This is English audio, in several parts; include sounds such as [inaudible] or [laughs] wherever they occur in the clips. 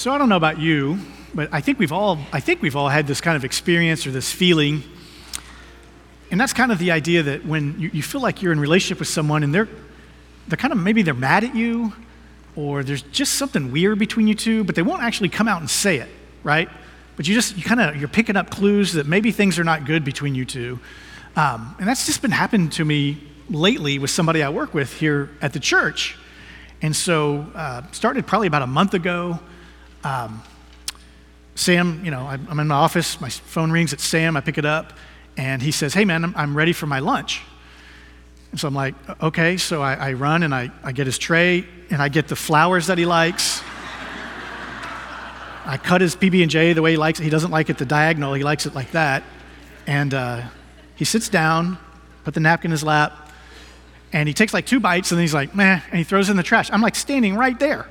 So I don't know about you, but I think we've all I think we've all had this kind of experience or this feeling. And that's kind of the idea that when you, you feel like you're in relationship with someone and they're they're kind of maybe they're mad at you or there's just something weird between you two, but they won't actually come out and say it, right? But you just you kind of you're picking up clues that maybe things are not good between you two. Um, and that's just been happening to me lately with somebody I work with here at the church. And so, uh, started probably about a month ago. Um, Sam, you know, I'm in my office, my phone rings, it's Sam, I pick it up, and he says, Hey man, I'm, ready for my lunch. And so I'm like, Okay, so I, I run and I, I get his tray and I get the flowers that he likes. I cut his PB&J the way he likes it. He doesn't like it the diagonal, he likes it like that. And uh, he sits down, put the napkin in his lap, and he takes like two bites and then he's like, meh, and he throws it in the trash. I'm like standing right there.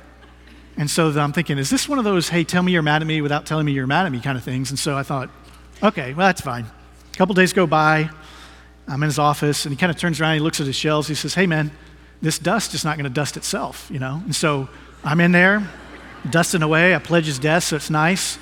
And so I'm thinking, is this one of those, hey, tell me you're mad at me without telling me you're mad at me kind of things? And so I thought, okay, well, that's fine. A couple days go by. I'm in his office and he kind of turns around, he looks at his shelves. He says, hey, man, this dust is not going to dust itself, you know? And so I'm in there, dusting away. I pledge his desk, so it's nice.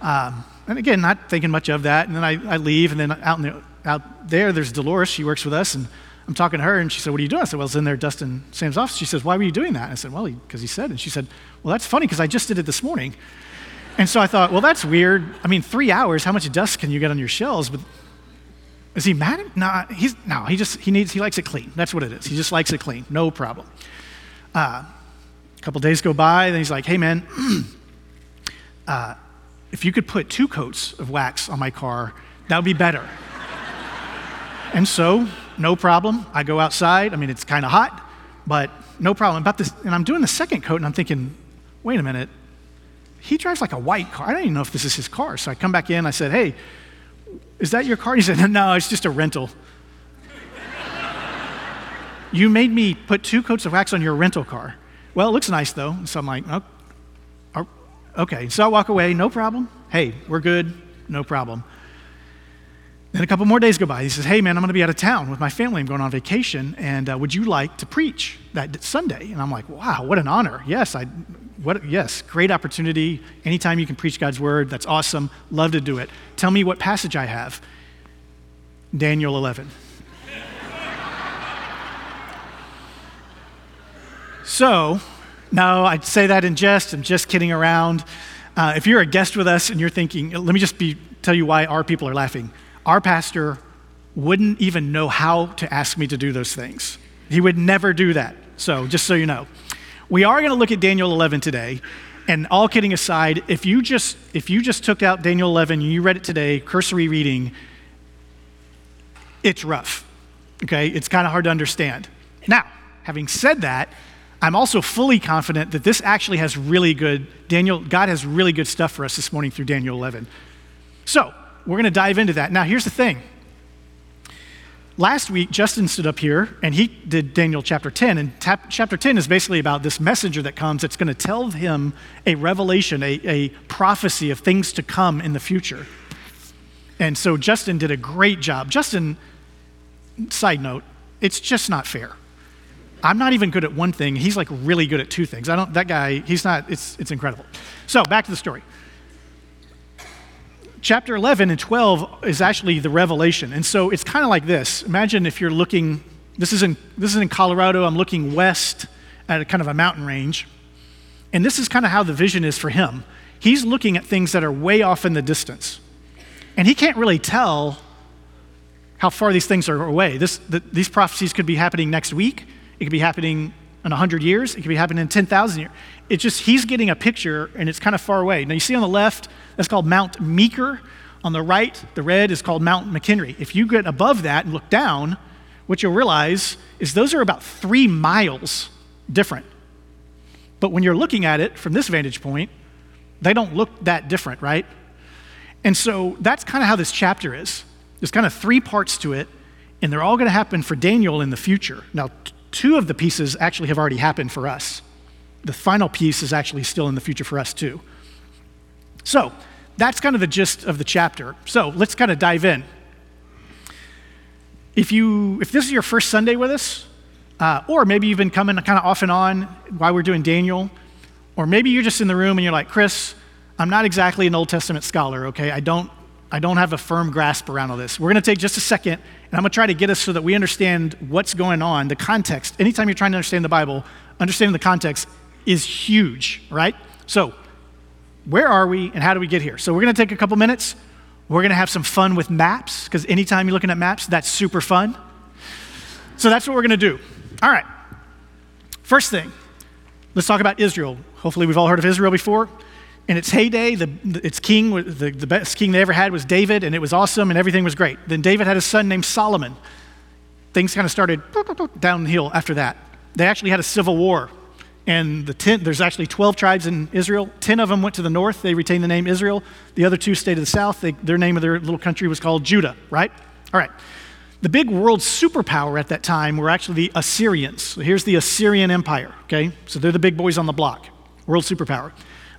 Um, and again, not thinking much of that. And then I, I leave, and then out, the, out there, there's Dolores. She works with us. And I'm talking to her, and she said, What are you doing? I said, Well, it's in there dusting Sam's office. She says, Why were you doing that? I said, Well, because he, he said. And she said, Well, that's funny because I just did it this morning. And so I thought, Well, that's weird. I mean, three hours, how much dust can you get on your shelves? But is he mad? No, he's, no, he just, he needs, he likes it clean. That's what it is. He just likes it clean. No problem. Uh, a couple days go by, then he's like, Hey, man, [clears throat] uh, if you could put two coats of wax on my car, that would be better. and so no problem. I go outside. I mean, it's kind of hot, but no problem. About this, and I'm doing the second coat, and I'm thinking, wait a minute. He drives like a white car. I don't even know if this is his car. So I come back in. I said, hey, is that your car? He said, [laughs] no, it's just a rental. [laughs] you made me put two coats of wax on your rental car. Well, it looks nice though. So I'm like, oh, oh, okay. So I walk away, no problem. Hey, we're good, no problem. Then a couple more days go by. He says, Hey, man, I'm going to be out of town with my family. I'm going on vacation. And uh, would you like to preach that Sunday? And I'm like, Wow, what an honor. Yes, I, what, yes, great opportunity. Anytime you can preach God's word, that's awesome. Love to do it. Tell me what passage I have. Daniel 11. so, no, I'd say that in jest. I'm just kidding around. Uh, if you're a guest with us and you're thinking, let me just be, tell you why our people are laughing our pastor wouldn't even know how to ask me to do those things. He would never do that. So, just so you know. We are going to look at Daniel 11 today. And all kidding aside, if you just if you just took out Daniel 11 and you read it today, cursory reading, it's rough. Okay? It's kind of hard to understand. Now, having said that, I'm also fully confident that this actually has really good Daniel God has really good stuff for us this morning through Daniel 11. So, we're going to dive into that. Now, here's the thing. Last week, Justin stood up here and he did Daniel chapter 10. And tap, chapter 10 is basically about this messenger that comes that's going to tell him a revelation, a, a prophecy of things to come in the future. And so Justin did a great job. Justin, side note, it's just not fair. I'm not even good at one thing. He's like really good at two things. I don't, that guy, he's not, it's, it's incredible. So back to the story chapter 11 and 12 is actually the revelation. And so it's kind of like this. Imagine if you're looking, this is, in, this is in Colorado, I'm looking west at a kind of a mountain range. And this is kind of how the vision is for him. He's looking at things that are way off in the distance. And he can't really tell how far these things are away. This, the, these prophecies could be happening next week, it could be happening in 100 years, it could be happening in 10,000 years. It's just, he's getting a picture and it's kind of far away. Now, you see on the left, that's called Mount Meeker. On the right, the red is called Mount McHenry. If you get above that and look down, what you'll realize is those are about three miles different. But when you're looking at it from this vantage point, they don't look that different, right? And so that's kind of how this chapter is. There's kind of three parts to it, and they're all going to happen for Daniel in the future. Now, t- two of the pieces actually have already happened for us. The final piece is actually still in the future for us, too. So, that's kind of the gist of the chapter. So, let's kind of dive in. If, you, if this is your first Sunday with us, uh, or maybe you've been coming kind of off and on while we're doing Daniel, Or maybe you're just in the room and you're like, Chris, I'm not exactly an Old Testament scholar, okay? I don't, I don't have a firm grasp around all this. We're going to take just a second, and I'm going to try to get us so that we understand what's going on, the context. Anytime you're trying to understand the Bible, understanding the context is huge, right? So, where are we and how do we get here? So, we're going to take a couple minutes. We're going to have some fun with maps, because anytime you're looking at maps, that's super fun. So, that's what we're going to do. All right. First thing, let's talk about Israel. Hopefully, we've all heard of Israel before. In its heyday, the, its king, the, the best king they ever had was David, and it was awesome, and everything was great. Then David had a son named Solomon. Things kind of started downhill after that. They actually had a civil war and the ten, there's actually 12 tribes in Israel. 10 of them went to the north. They retained the name Israel. The other two stayed to the south. They, their name of their little country was called Judah, right? All right. The big world superpower at that time were actually the Assyrians. So here's the Assyrian Empire, okay? So they're the big boys on the block, world superpower.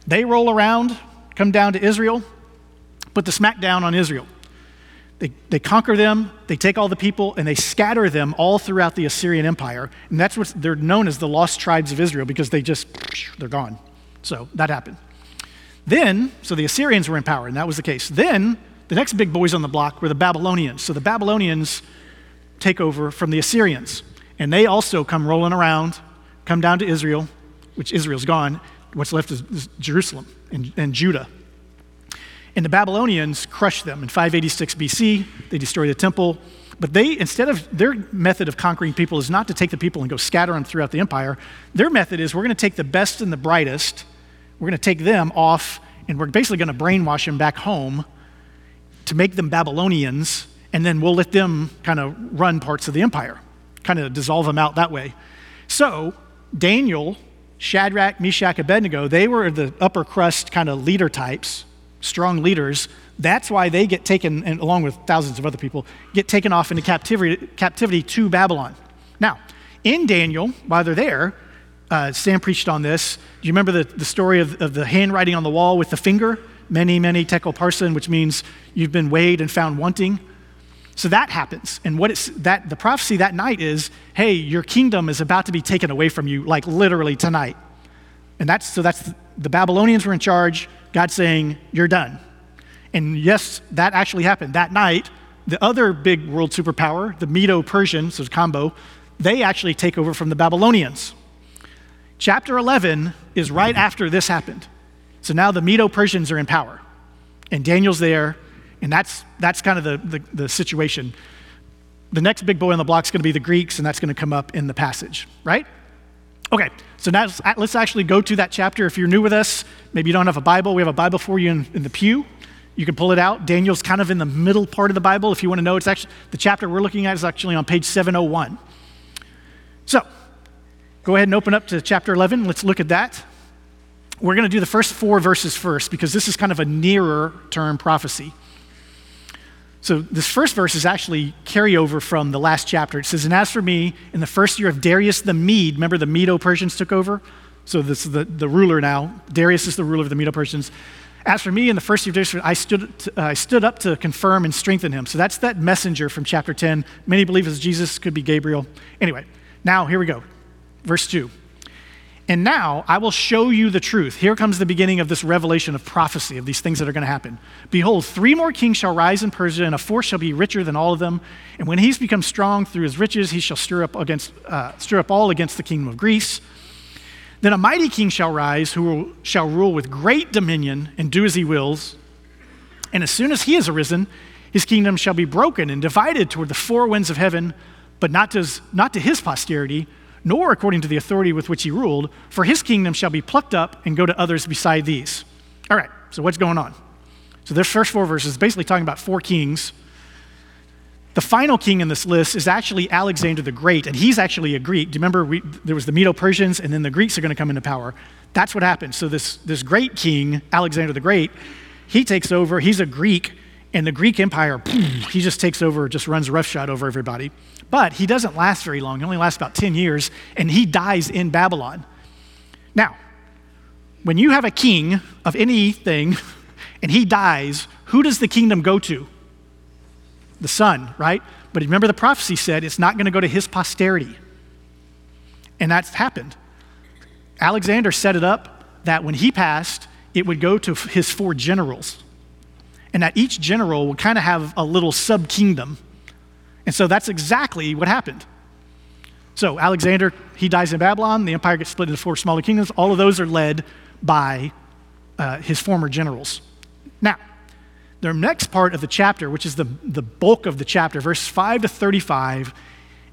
They roll around, come down to Israel, put the smack down on Israel. They, they conquer them, they take all the people, and they scatter them all throughout the Assyrian Empire. And that's what they're known as the lost tribes of Israel because they just, they're gone. So that happened. Then, so the Assyrians were in power, and that was the case. Then, the next big boys on the block were the Babylonians. So the Babylonians take over from the Assyrians. And they also come rolling around, come down to Israel, which Israel's gone. What's left is, is Jerusalem and, and Judah. And the Babylonians crushed them in 586 BC. They destroyed the temple. But they, instead of their method of conquering people, is not to take the people and go scatter them throughout the empire. Their method is we're going to take the best and the brightest, we're going to take them off, and we're basically going to brainwash them back home to make them Babylonians, and then we'll let them kind of run parts of the empire, kind of dissolve them out that way. So, Daniel, Shadrach, Meshach, Abednego, they were the upper crust kind of leader types strong leaders, that's why they get taken, and along with thousands of other people, get taken off into captivity, captivity to Babylon. Now, in Daniel, while they're there, uh, Sam preached on this. Do you remember the, the story of, of the handwriting on the wall with the finger? Mene, mene tekel parsin, which means you've been weighed and found wanting. So that happens. And what it's that the prophecy that night is, hey, your kingdom is about to be taken away from you, like literally tonight. And that's so that's the Babylonians were in charge. God saying, You're done. And yes, that actually happened. That night, the other big world superpower, the Medo Persians, so it's combo, they actually take over from the Babylonians. Chapter 11 is right after this happened. So now the Medo Persians are in power. And Daniel's there, and that's, that's kind of the, the, the situation. The next big boy on the block is going to be the Greeks, and that's going to come up in the passage, right? Okay, so now let's actually go to that chapter. If you're new with us, maybe you don't have a Bible, we have a Bible for you in, in, the pew. You can pull it out. Daniel's kind of in the middle part of the Bible. If you want to know, it's actually the chapter we're looking at is actually on page 701. So, go ahead and open up to chapter 11. Let's look at that. We're going to do the first four verses first because this is kind of a nearer term prophecy. So this first verse is actually carryover from the last chapter. It says, And as for me, in the first year of Darius the Mede, remember the Medo Persians took over? So this is the, the ruler now. Darius is the ruler of the Medo Persians. As for me, in the first year of Darius, I stood, to, uh, I stood up to confirm and strengthen him. So that's that messenger from chapter 10. Many believe as Jesus could be Gabriel. Anyway, now here we go. Verse 2. And now I will show you the truth. Here comes the beginning of this revelation of prophecy, of these things that are going to happen. Behold, three more kings shall rise in Persia, and a fourth shall be richer than all of them. And when he's become strong through his riches, he shall stir up, against, uh, stir up all against the kingdom of Greece. Then a mighty king shall rise, who will, shall rule with great dominion and do as he wills. And as soon as he is arisen, his kingdom shall be broken and divided toward the four winds of heaven, but not to, not to his posterity nor according to the authority with which he ruled, for his kingdom shall be plucked up and go to others beside these. All right, so what's going on? So this first four verses is basically talking about four kings. The final king in this list is actually Alexander the Great, and he's actually a Greek. Do you remember we, there was the Medo Persians, and then the Greeks are going to come into power? That's what happened. So this, this great king, Alexander the Great, he takes over. He's a Greek, and the Greek Empire, he just takes over, just runs roughshod over everybody. But he doesn't last very long. He only lasts about 10 years, and he dies in Babylon. Now, when you have a king of anything [laughs] and he dies, who does the kingdom go to? The son, right? But remember, the prophecy said it's not going to go to his posterity. And that's happened. Alexander set it up. that when he passed, it would go to his four generals. And that each general would kind of have a little sub kingdom. And so that's exactly what happened. So Alexander, he dies in Babylon. The empire gets split into four smaller kingdoms. All of those are led by uh, his former generals. Now, the next part of the chapter, which is the, the bulk of the chapter, verses 5 to 35,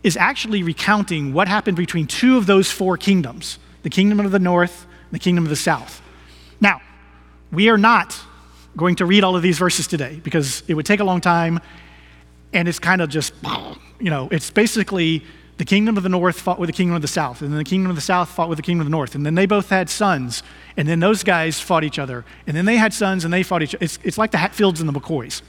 is actually recounting what happened between two of those four kingdoms the kingdom of the north and the kingdom of the south. Now, we are not going to read all of these verses today because it would take a long time and it's kind of just, you know, it's basically the kingdom of the north fought with the kingdom of the south, and then the kingdom of the south fought with the kingdom of the north, and then they both had sons, and then those guys fought each other, and then they had sons and they fought each other. It's, it's like the Hatfields and the McCoys.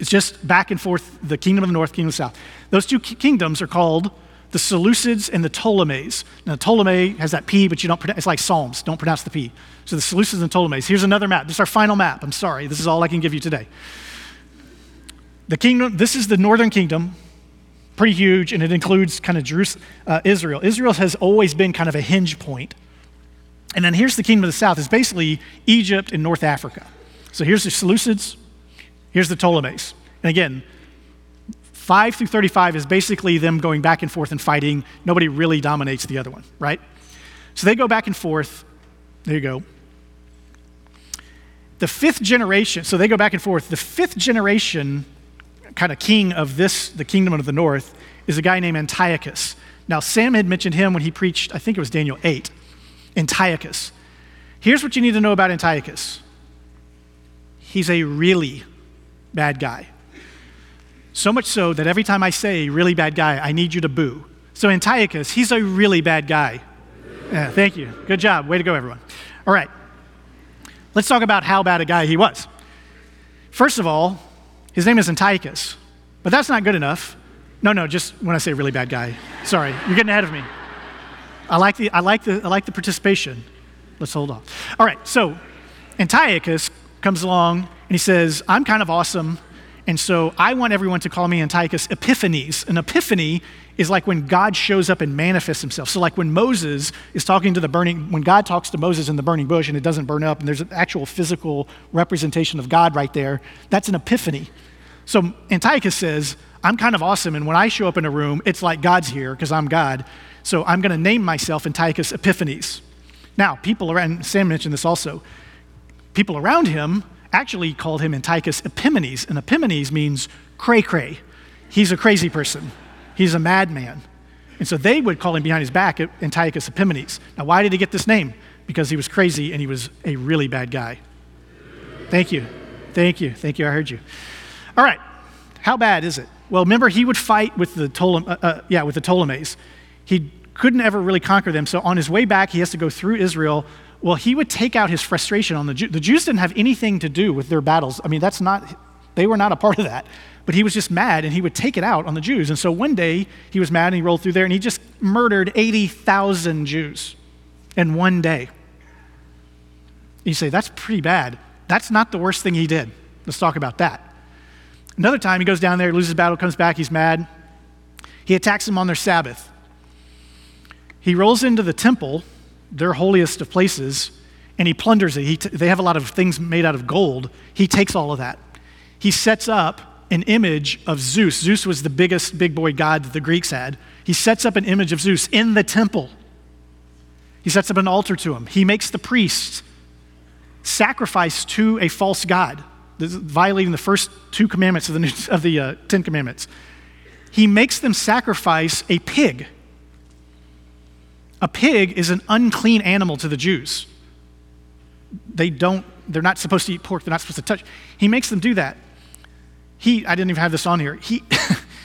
It's just back and forth the kingdom of the north, kingdom of the south. Those two kingdoms are called the Seleucids and the Ptolemies. Now, Ptolemy has that P, but you don't pronounce, it's like Psalms, don't pronounce the P. So the Seleucids and Ptolemies. Here's another map. This is our final map. I'm sorry, this is all I can give you today. The kingdom, this is the northern kingdom, pretty huge, and it includes kind of Jerusalem, uh, Israel. Israel has always been kind of a hinge point. And then here's the kingdom of the south. It's basically Egypt and North Africa. So here's the Seleucids, here's the Ptolemies. And again, 5 through 35 is basically them going back and forth and fighting. Nobody really dominates the other one, right? So they go back and forth. There you go. The fifth generation, so they go back and forth. The fifth generation kind of king of this, the kingdom of the north, is a guy named Antiochus. Now, Sam had mentioned him when he preached, I think it was Daniel 8. Antiochus. Here's what you need to know about Antiochus he's a really bad guy. So much so that every time I say really bad guy, I need you to boo. So, Antiochus, he's a really bad guy. Yeah, thank you. Good job. Way to go, everyone. All right. Let's talk about how bad a guy he was. First of all, his name is Antiochus, but that's not good enough. No, no, just when I say really bad guy. Sorry, you're getting ahead of me. I like the, I like the, I like the participation. Let's hold on. All right, so Antiochus comes along and he says, I'm kind of awesome. And so I want everyone to call me Antiochus Epiphanes. An epiphany is like when God shows up and manifests himself. So, like when Moses is talking to the burning, when God talks to Moses in the burning bush and it doesn't burn up, and there's an actual physical representation of God right there, that's an epiphany. So Antiochus says, I'm kind of awesome, and when I show up in a room, it's like God's here because I'm God. So I'm going to name myself Antiochus Epiphanes. Now, people around, Sam mentioned this also, people around him actually called him Antiochus Epimanes, and Epimanes means cray cray. He's a crazy person, he's a madman. And so they would call him behind his back Antiochus Epimanes. Now, why did he get this name? Because he was crazy and he was a really bad guy. Thank you. Thank you. Thank you. I heard you. All right, how bad is it? Well, remember, he would fight with the, Ptolemy, uh, uh, yeah, with the Ptolemies. He couldn't ever really conquer them, so on his way back, he has to go through Israel. Well, he would take out his frustration on the Jews. The Jews didn't have anything to do with their battles. I mean, that's not, they were not a part of that. But he was just mad and he would take it out on the Jews. And so one day he was mad and he rolled through there and he just murdered 80,000 Jews in one day. You say, that's pretty bad. That's not the worst thing he did. Let's talk about that. Another time, he goes down there, loses battle, comes back, he's mad. He attacks them on their Sabbath. He rolls into the temple, their holiest of places, and he plunders it. T- they have a lot of things made out of gold. He takes all of that. He sets up an image of Zeus. Zeus was the biggest big boy god that the Greeks had. He sets up an image of Zeus in the temple. He sets up an altar to him. He makes the priests sacrifice to a false god violating the first two commandments of the, New, of the uh, Ten Commandments. He makes them sacrifice a pig. A pig is an unclean animal to the Jews. They don't, they're not supposed to eat pork, they're not supposed to touch. He makes them do that. He, I didn't even have this on here. He,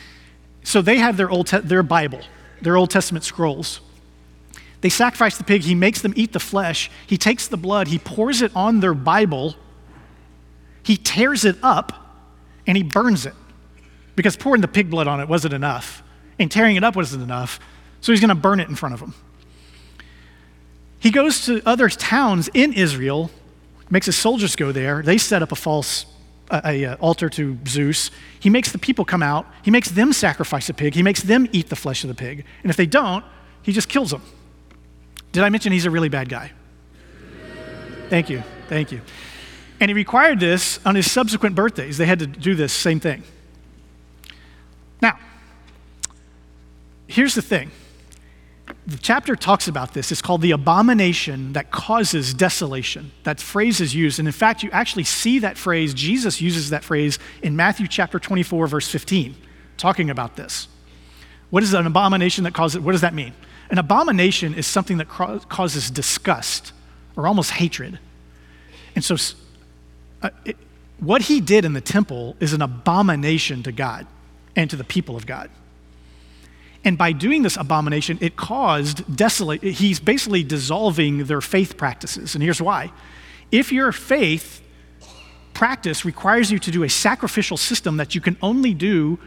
[laughs] so they have their, old te- their Bible, their Old Testament scrolls. They sacrifice the pig, he makes them eat the flesh, he takes the blood, he pours it on their Bible he tears it up and he burns it because pouring the pig blood on it wasn't enough, and tearing it up wasn't enough, so he's going to burn it in front of them. He goes to other towns in Israel, makes his soldiers go there. They set up a false a, a, a, altar to Zeus. He makes the people come out. He makes them sacrifice a pig. He makes them eat the flesh of the pig. And if they don't, he just kills them. Did I mention he's a really bad guy? Thank you. Thank you. And he required this on his subsequent birthdays. They had to do this same thing. Now, here's the thing the chapter talks about this. It's called the abomination that causes desolation. That phrase is used. And in fact, you actually see that phrase, Jesus uses that phrase in Matthew chapter 24, verse 15, talking about this. What is an abomination that causes, what does that mean? An abomination is something that causes disgust or almost hatred. And so, uh, it, what he did in the temple is an abomination to God and to the people of God. And by doing this abomination, it caused desolate, he's basically dissolving their faith practices. And here's why. If your faith practice requires you to do a sacrificial system that you can only do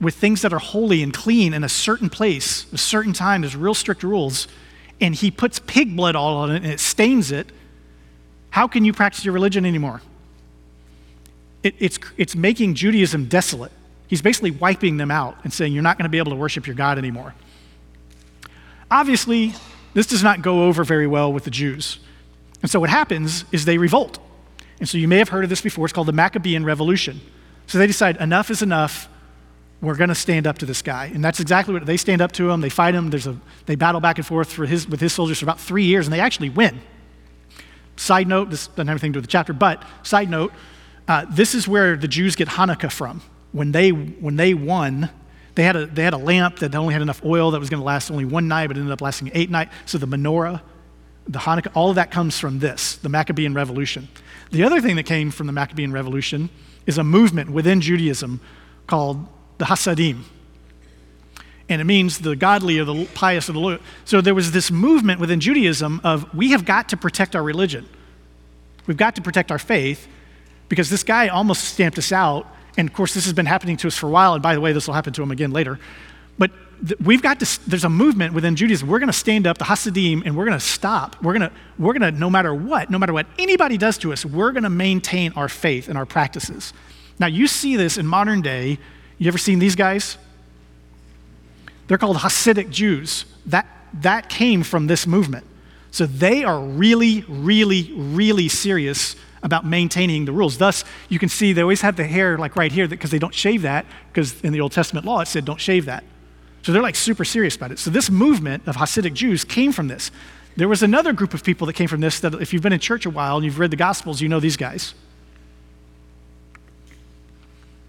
with things that are holy and clean in a certain place, a certain time, there's real strict rules, and he puts pig blood all on it and it stains it, how can you practice your religion anymore? It, it's, it's making Judaism desolate. He's basically wiping them out and saying, You're not going to be able to worship your God anymore. Obviously, this does not go over very well with the Jews. And so what happens is they revolt. And so you may have heard of this before. It's called the Maccabean Revolution. So they decide enough is enough. We're going to stand up to this guy. And that's exactly what they stand up to him. They fight him. There's a, they battle back and forth for his, with his soldiers for about three years, and they actually win. Side note, this doesn't have anything to do with the chapter, but side note, uh, this is where the Jews get Hanukkah from when they, when they won, they had, a, they had a lamp that only had enough oil that was going to last only one night, but ended up lasting eight nights. So the menorah, the Hanukkah, all of that comes from this, the Maccabean Revolution. The other thing that came from the Maccabean Revolution is a movement within Judaism called the Hasidim. And it means the godly or the pious or the loyal. So there was this movement within Judaism of we have got to protect our religion. We've got to protect our faith because this guy almost stamped us out and of course, this has been happening to us for a while. And by the way, this will happen to him again later. But th- we've got to, there's a movement within Judaism. We're going to stand up, the Hasidim, and we're going to stop. We're going to, we're going to, no matter what, no matter what anybody does to us, we're going to maintain our faith and our practices. Now, you see this in modern day. You ever seen these guys? They're called Hasidic Jews. That, that came from this movement. So they are really, really, really serious about maintaining the rules. Thus, you can see they always have the hair like right here because they don't shave that, because in the Old Testament law it said don't shave that. So they're like super serious about it. So this movement of Hasidic Jews came from this. There was another group of people that came from this that if you've been in church a while and you've read the Gospels, you know these guys.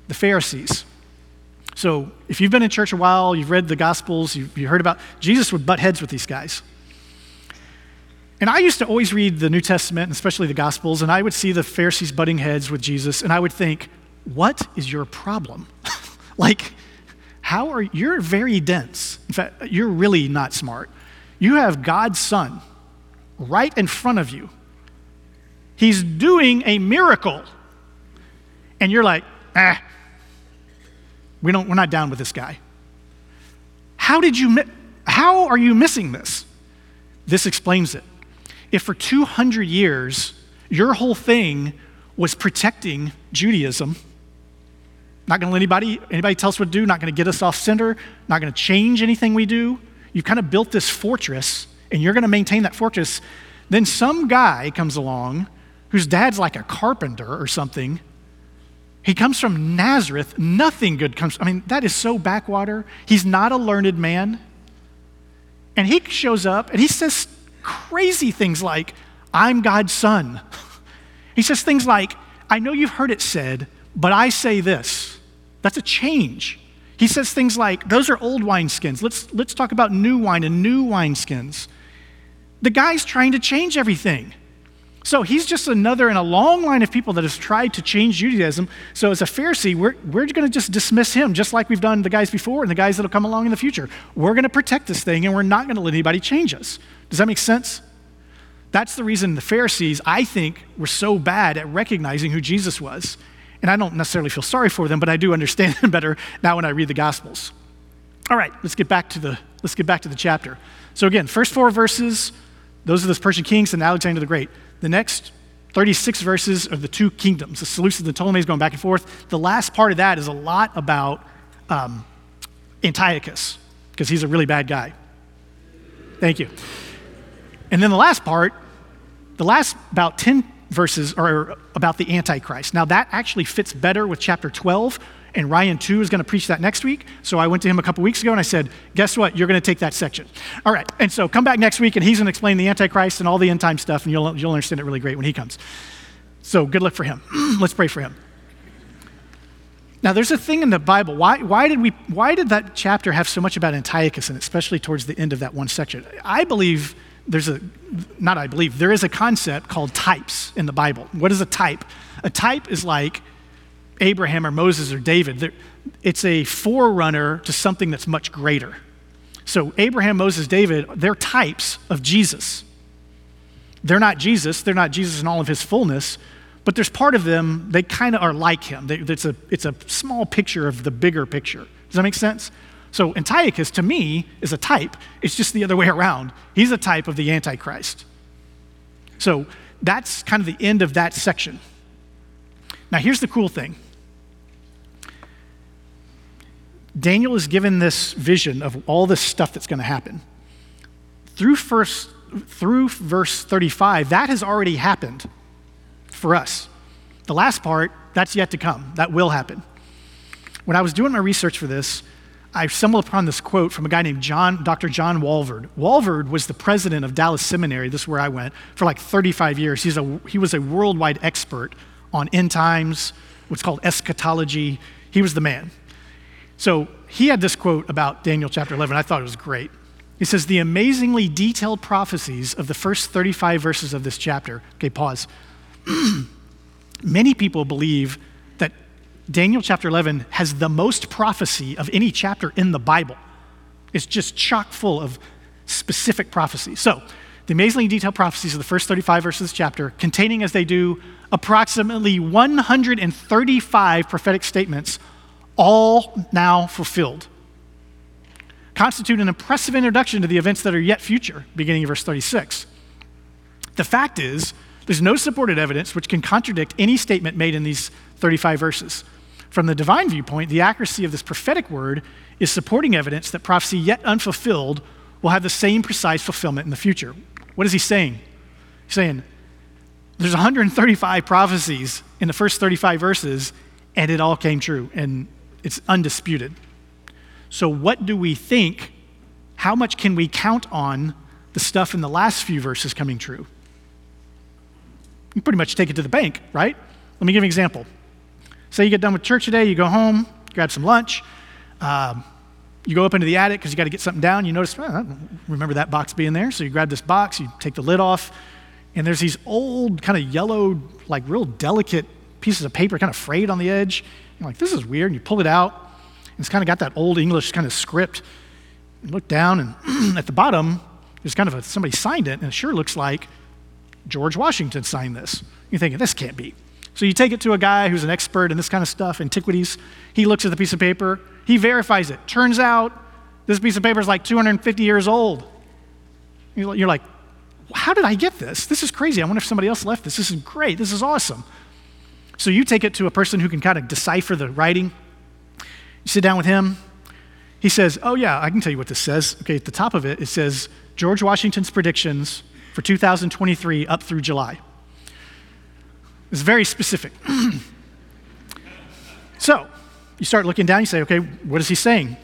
The Pharisees. So if you've been in church a while, you've read the Gospels, you've, you heard about, Jesus would butt heads with these guys. And I used to always read the New Testament, especially the Gospels, and I would see the Pharisees butting heads with Jesus, and I would think, what is your problem? [laughs] like, how are you're very dense. In fact, you're really not smart. You have God's Son right in front of you. He's doing a miracle. And you're like, ah, we don't, we're not down with this guy. How did you, how are you missing this? This explains it if for 200 years your whole thing was protecting Judaism, not going to let anybody, anybody tell us what to do, not going to get us off center, not going to change anything we do. You've kind of built this fortress and you're going to maintain that fortress. Then some guy comes along whose dad's like a carpenter or something. He comes from Nazareth. Nothing good comes. I mean, that is so backwater. He's not a learned man. And he shows up and he says crazy things like, I'm God's son. He says things like, I know you've heard it said, but I say this. That's a change. He says things like, those are old wineskins. Let's, let's talk about new wine and new wineskins. The guy's trying to change everything. So he's just another in a long line of people that has tried to change Judaism. So as a Pharisee, we're, we're going to just dismiss him, just like we've done the guys before and the guys that'll come along in the future. We're going to protect this thing and we're not going to let anybody change us. Does that make sense? That's the reason the Pharisees, I think, were so bad at recognizing who Jesus was. And I don't necessarily feel sorry for them, but I do understand [laughs] them better now when I read the Gospels. All right, let's get back to the, let's get back to the chapter. So again, first four verses, those are the Persian kings and Alexander the Great. The next 36 verses are the two kingdoms, the Seleucids and the Ptolemies going back and forth. The last part of that is a lot about um, Antiochus, because he's a really bad guy. Thank you. And then the last part the last about 10 verses are about the Antichrist. Now, that actually fits better with chapter 12, and Ryan, too, is going to preach that next week. So I went to him a couple weeks ago and I said, Guess what? You're going to take that section. All right. And so come back next week, and he's going to explain the Antichrist and all the end time stuff, and you'll, you'll understand it really great when he comes. So good luck for him. [clears throat] Let's pray for him. Now, there's a thing in the Bible. Why, why, did we, why did that chapter have so much about Antiochus it, especially towards the end of that one section? I believe there's a, not I believe, there is a concept called types in the Bible. What is a type? A type is like Abraham or Moses or David. It's a forerunner to something that's much greater. So, Abraham, Moses, David, they're types of Jesus. They're not Jesus, they're not Jesus in all of his fullness, but there's part of them, they kind of are like him. They, it's, a, it's a small picture of the bigger picture. Does that make sense? So Antiochus, to me, is a type. It's just the other way around. He's a type of the Antichrist. So that's kind of the end of that section. Now, here's the cool thing Daniel is given this vision of all this stuff that's going to happen. Through, first, through verse 35, that has already happened for us. The last part, that's yet to come. That will happen. When I was doing my research for this, I stumbled upon this quote from a guy named John, Dr. John Walvoord. Walvoord was the president of Dallas Seminary, this is where I went, for like 35 years. He's a, he was a worldwide expert on end times, what's called eschatology. He was the man. So he had this quote about Daniel chapter 11. I thought it was great. He says, The amazingly detailed prophecies of the first 35 verses of this chapter. Okay, pause. [clears throat] Many people believe Daniel chapter 11 has the most prophecy of any chapter in the Bible. It's just chock full of specific prophecies. So, the amazingly detailed prophecies of the first 35 verses of this chapter, containing as they do approximately 135 prophetic statements, all now fulfilled, constitute an impressive introduction to the events that are yet future, beginning of verse 36. The fact is, there's no supported evidence which can contradict any statement made in these 35 verses. From the divine viewpoint, the accuracy of this prophetic word is supporting evidence that prophecy yet unfulfilled will have the same precise fulfillment in the future. What is he saying? He's saying there's 135 prophecies in the first 35 verses, and it all came true, and it's undisputed. So, what do we think? How much can we count on the stuff in the last few verses coming true? You pretty much take it to the bank, right? Let me give you an example. Say you get done with church today, you go home, grab some lunch, um, you go up into the attic because you got to get something down. You notice, remember that box being there. So you grab this box, you take the lid off, and there's these old, kind of yellow, like real delicate pieces of paper, kind of frayed on the edge. You're like, this is weird. And you pull it out, and it's kind of got that old English kind of script. You look down, and [clears throat] at the bottom, there's kind of a, somebody signed it, and it sure looks like George Washington signed this. You're thinking, this can't be. So you take it to a guy who's an expert in this kind of stuff, antiquities. He looks at the piece of paper, he verifies it. Turns out this piece of paper is like 250 years old. You're like, how did I get this? This is crazy. I wonder if somebody else left this. This is great. This is awesome. So you take it to a person who can kind of decipher the writing. You sit down with him. He says, Oh, yeah, I can tell you what this says. Okay, at the top of it, it says George Washington's predictions for 2023 up through July. It's very specific. [clears throat] so, you start looking down, you say, okay, what is he saying?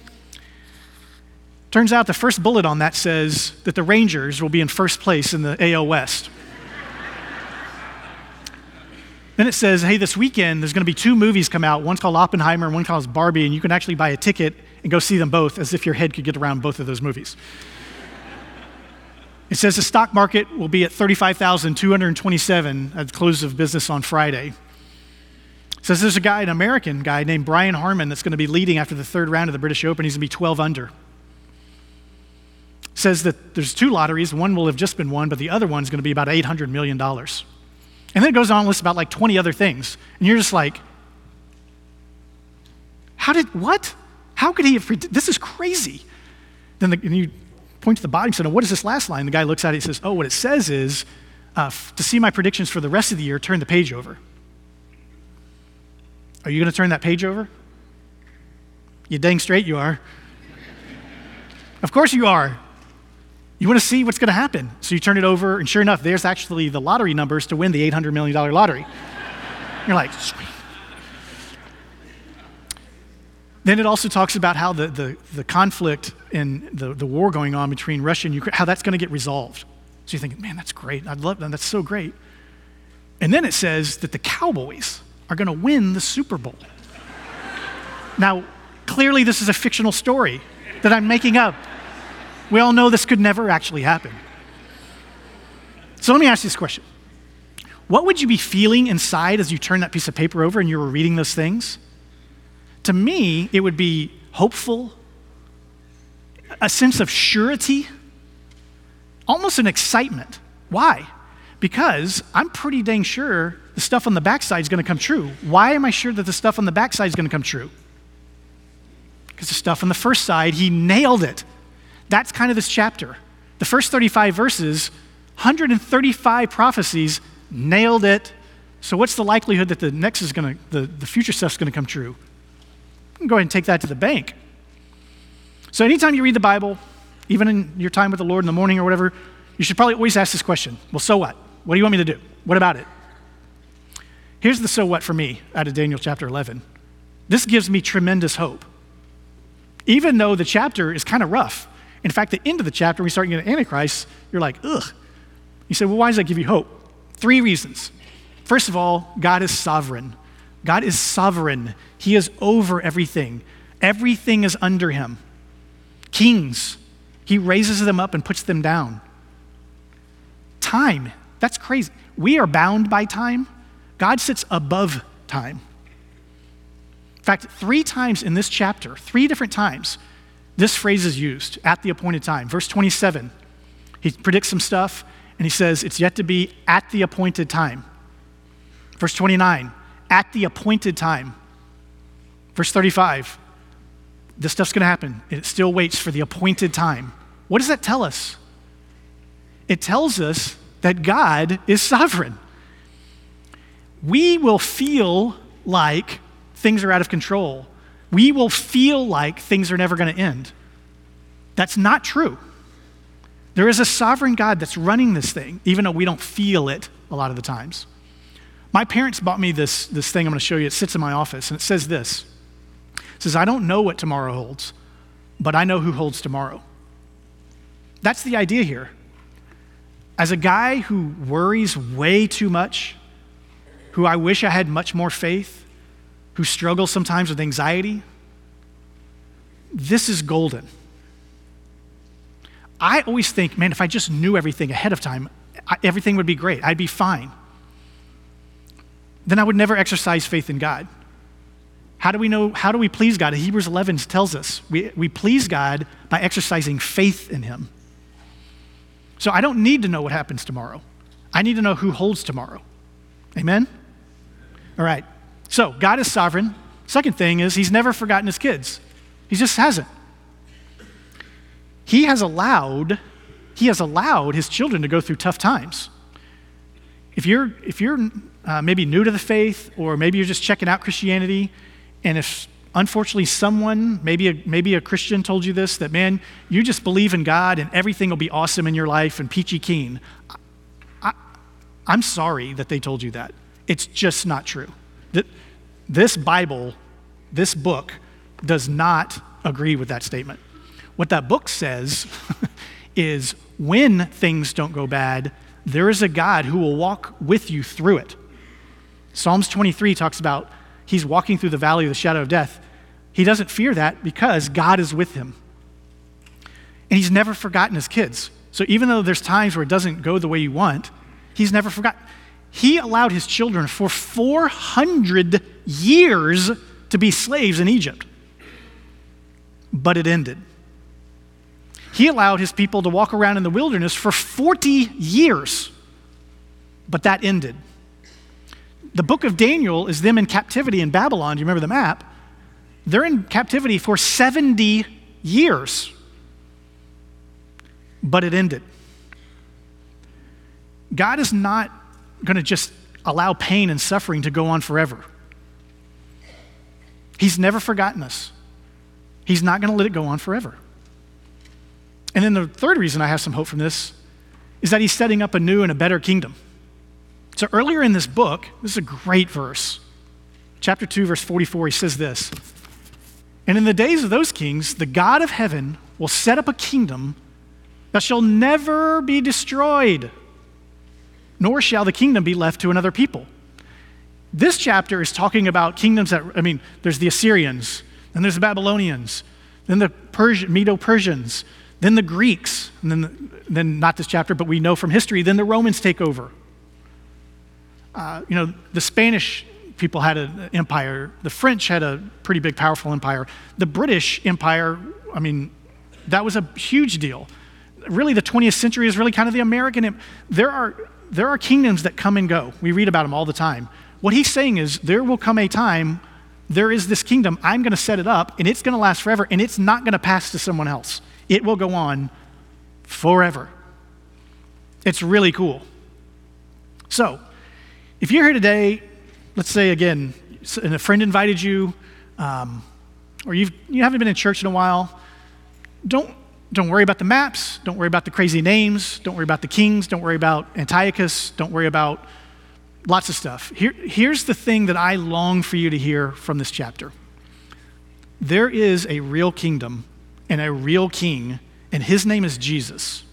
Turns out the first bullet on that says that the Rangers will be in first place in the AL West. [laughs] then it says, hey, this weekend there's going to be two movies come out. One's called Oppenheimer and one called Barbie, and you can actually buy a ticket and go see them both as if your head could get around both of those movies. It says the stock market will be at 35,227 at the close of business on Friday. It says there's a guy, an American guy named Brian Harman, that's going to be leading after the third round of the British Open. He's going to be 12 under. It says that there's two lotteries. One will have just been won, but the other one's going to be about $800 million. And then it goes on and lists about like 20 other things. And you're just like, how did, what? How could he have, this is crazy. Then the, you point to the bottom and said, What is this last line? The guy looks at it and says, Oh, what it says is, uh, to see my predictions for the rest of the year, turn the page over. Are you going to turn that page over? You dang straight you are. of course you are. You want to see what's going to happen. So you turn it over, and sure enough, there's actually the lottery numbers to win the $800 million lottery. You're like, sweet. Then it also talks about how the, the, the conflict and the, the war going on between Russia and Ukraine, how that's going to get resolved. So you think, man, that's great. I love that. That's so great. And then it says that the Cowboys are going to win the Super Bowl. now, clearly, this is a fictional story that I'm making up. We all know this could never actually happen. So let me ask you this question What would you be feeling inside as you turn that piece of paper over and you were reading those things? To me, it would be hopeful, a sense of surety, almost an excitement. Why? Because I'm pretty dang sure the stuff on the backside is going to come true. Why am I sure that the stuff on the backside is going to come true? Because the stuff on the first side, he nailed it. That's kind of this chapter. The first 35 verses, 135 prophecies, nailed it. So, what's the likelihood that the next is going to, the, the future stuff's going to come true? Go ahead and take that to the bank. So, anytime you read the Bible, even in your time with the Lord in the morning or whatever, you should probably always ask this question Well, so what? What do you want me to do? What about it? Here's the so what for me out of Daniel chapter 11. This gives me tremendous hope. Even though the chapter is kind of rough. In fact, the end of the chapter, we start getting Antichrist, you're like, ugh. You say, well, why does that give you hope? Three reasons. First of all, God is sovereign. God is sovereign. He is over everything. Everything is under him. Kings, he raises them up and puts them down. Time, that's crazy. We are bound by time. God sits above time. In fact, three times in this chapter, three different times, this phrase is used at the appointed time. Verse 27, he predicts some stuff and he says, It's yet to be at the appointed time. Verse 29, at the appointed time. Verse 35, this stuff's going to happen. It still waits for the appointed time. What does that tell us? It tells us that God is sovereign. We will feel like things are out of control. We will feel like things are never going to end. That's not true. There is a sovereign God that's running this thing, even though we don't feel it a lot of the times. My parents bought me this, this thing I'm going to show you. It sits in my office, and it says this It says, I don't know what tomorrow holds, but I know who holds tomorrow. That's the idea here. As a guy who worries way too much, who I wish I had much more faith, who struggles sometimes with anxiety, this is golden. I always think, man, if I just knew everything ahead of time, I, everything would be great. I'd be fine then I would never exercise faith in God. How do we know, how do we please God? Hebrews 11 tells us we, we please God by exercising faith in Him. So I don't need to know what happens tomorrow. I need to know who holds tomorrow. Amen? All right. So God is sovereign. Second thing is, He's never forgotten His kids, He just hasn't. He has allowed, He has allowed His children to go through tough times. If you're, if you're uh, maybe new to the faith, or maybe you're just checking out Christianity, and if unfortunately someone, maybe a, maybe a Christian told you this, that man, you just believe in God and everything will be awesome in your life and peachy keen. I, I'm sorry that they told you that. It's just not true. That This Bible, this book, does not agree with that statement. What that book says [laughs] is when things don't go bad, there is a God who will walk with you through it. Psalms 23 talks about he's walking through the valley of the shadow of death. He doesn't fear that because God is with him. And he's never forgotten his kids. So even though there's times where it doesn't go the way you want, he's never forgotten. He allowed his children for 400 years to be slaves in Egypt. But it ended. He allowed his people to walk around in the wilderness for 40 years. But that ended the book of Daniel is them in captivity in Babylon. Do you remember the map? They're in captivity for 70 years. But it ended. God is not going to just allow pain and suffering to go on forever. He's never forgotten us. He's not going to let it go on forever. And then the third reason I have some hope from this is that he's setting up a new and a better kingdom. So earlier in this book, this is a great verse. Chapter 2, verse 44, he says this And in the days of those kings, the God of heaven will set up a kingdom that shall never be destroyed, nor shall the kingdom be left to another people. This chapter is talking about kingdoms that, I mean, there's the Assyrians, then there's the Babylonians, then the Persian, Medo Persians, then the Greeks, and then, the, then not this chapter, but we know from history, then the Romans take over. Uh, you know, the Spanish people had an empire, the French had a pretty big, powerful empire. The British Empire, I mean, that was a huge deal. Really, the 20th century is really kind of the American. There are, there are kingdoms that come and go. We read about them all the time. What he's saying is there will come a time, there is this kingdom, I'm going to set it up, and it's going to last forever, and it's not going to pass to someone else. It will go on forever. It's really cool. So, if you're here today, let's say again, and a friend invited you, um, or you've, you haven't been in church in a while, don't, don't worry about the maps. Don't worry about the crazy names. Don't worry about the kings. Don't worry about Antiochus. Don't worry about Lots of stuff. Here, here's the thing that I long for you to hear from this chapter there is a real kingdom and a real king, and his name is Jesus.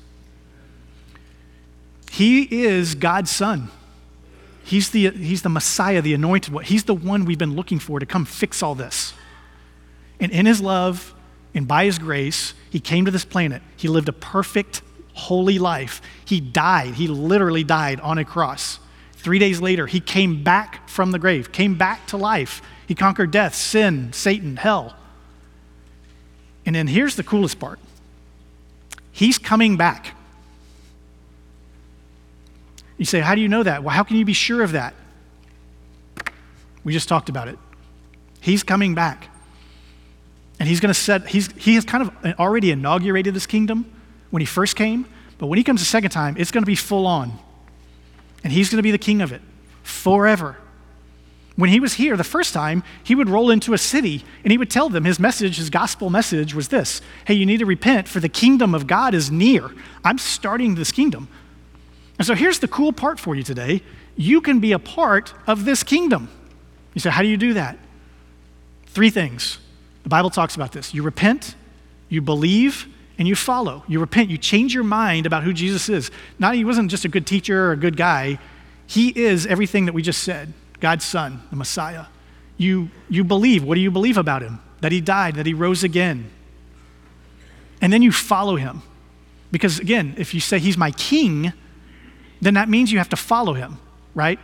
He is God's son. He's the, he's the Messiah, the anointed one. He's the one we've been looking for to come fix all this. And in his love and by his grace, he came to this planet. He lived a perfect, holy life. He died. He literally died on a cross. Three days later, he came back from the grave, came back to life. He conquered death, sin, Satan, hell. And then here's the coolest part He's coming back. You say, How do you know that? Well, how can you be sure of that? We just talked about it. He's coming back. And he's going to set, he's, he has kind of already inaugurated this kingdom when he first came, but when he comes a second time, it's going to be full on and he's going to be the king of it forever. When he was here the first time, he would roll into a city and he would tell them his message, his gospel message was this Hey, you need to repent, for the kingdom of God is near. I'm starting this kingdom. And so here's the cool part for you today you can be a part of this kingdom. You say, How do you do that? Three things. The Bible talks about this you repent, you believe, and you follow. You repent. You change your mind about who Jesus is. Not he wasn't just a good teacher or a good guy. He is everything that we just said God's Son, the Messiah. You, you believe. What do you believe about him? That he died, that he rose again. And then you follow him. Because again, if you say he's my king, then that means you have to follow him, right?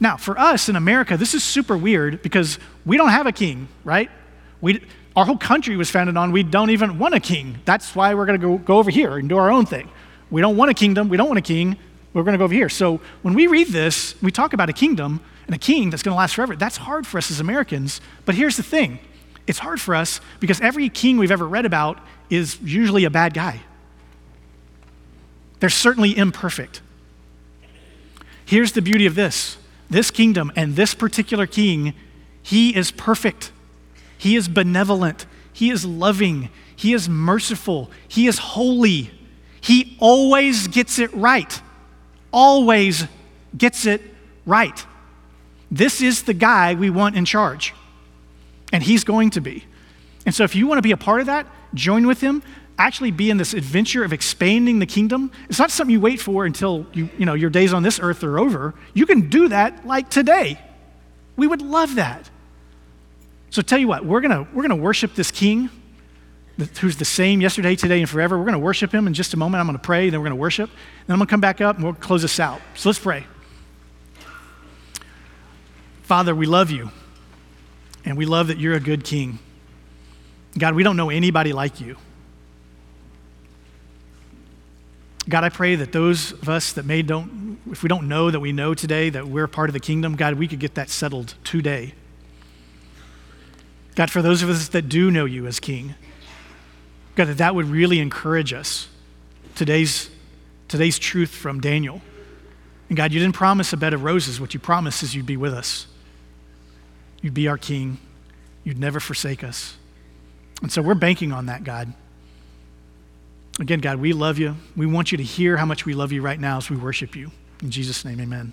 Now, for us in America, this is super weird because we don't have a king, right? We, our whole country was founded on we don't even want a king. That's why we're going to go, go over here and do our own thing. We don't want a kingdom. We don't want a king. We're going to go over here. So when we read this, we talk about a kingdom and a king that's going to last forever. That's hard for us as Americans. But here's the thing it's hard for us because every king we've ever read about is usually a bad guy. They're certainly imperfect. Here's the beauty of this this kingdom and this particular king, he is perfect. He is benevolent. He is loving. He is merciful. He is holy. He always gets it right. Always gets it right. This is the guy we want in charge. And he's going to be. And so if you want to be a part of that, join with him. Actually be in this adventure of expanding the kingdom. It's not something you wait for until you, you know, your days on this earth are over. You can do that like today. We would love that. So tell you what, we're gonna we're gonna worship this King, who's the same yesterday, today, and forever. We're gonna worship him in just a moment. I'm gonna pray, then we're gonna worship, then I'm gonna come back up and we'll close this out. So let's pray. Father, we love you, and we love that you're a good King. God, we don't know anybody like you. God, I pray that those of us that may don't, if we don't know that we know today that we're part of the kingdom, God, we could get that settled today. God, for those of us that do know you as King, God, that that would really encourage us. Today's, today's truth from Daniel. And God, you didn't promise a bed of roses. What you promised is you'd be with us. You'd be our King. You'd never forsake us. And so we're banking on that, God. Again, God, we love you. We want you to hear how much we love you right now as we worship you. In Jesus' name, amen.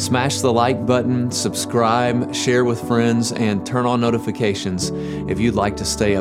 Smash the like button, subscribe, share with friends, and turn on notifications if you'd like to stay up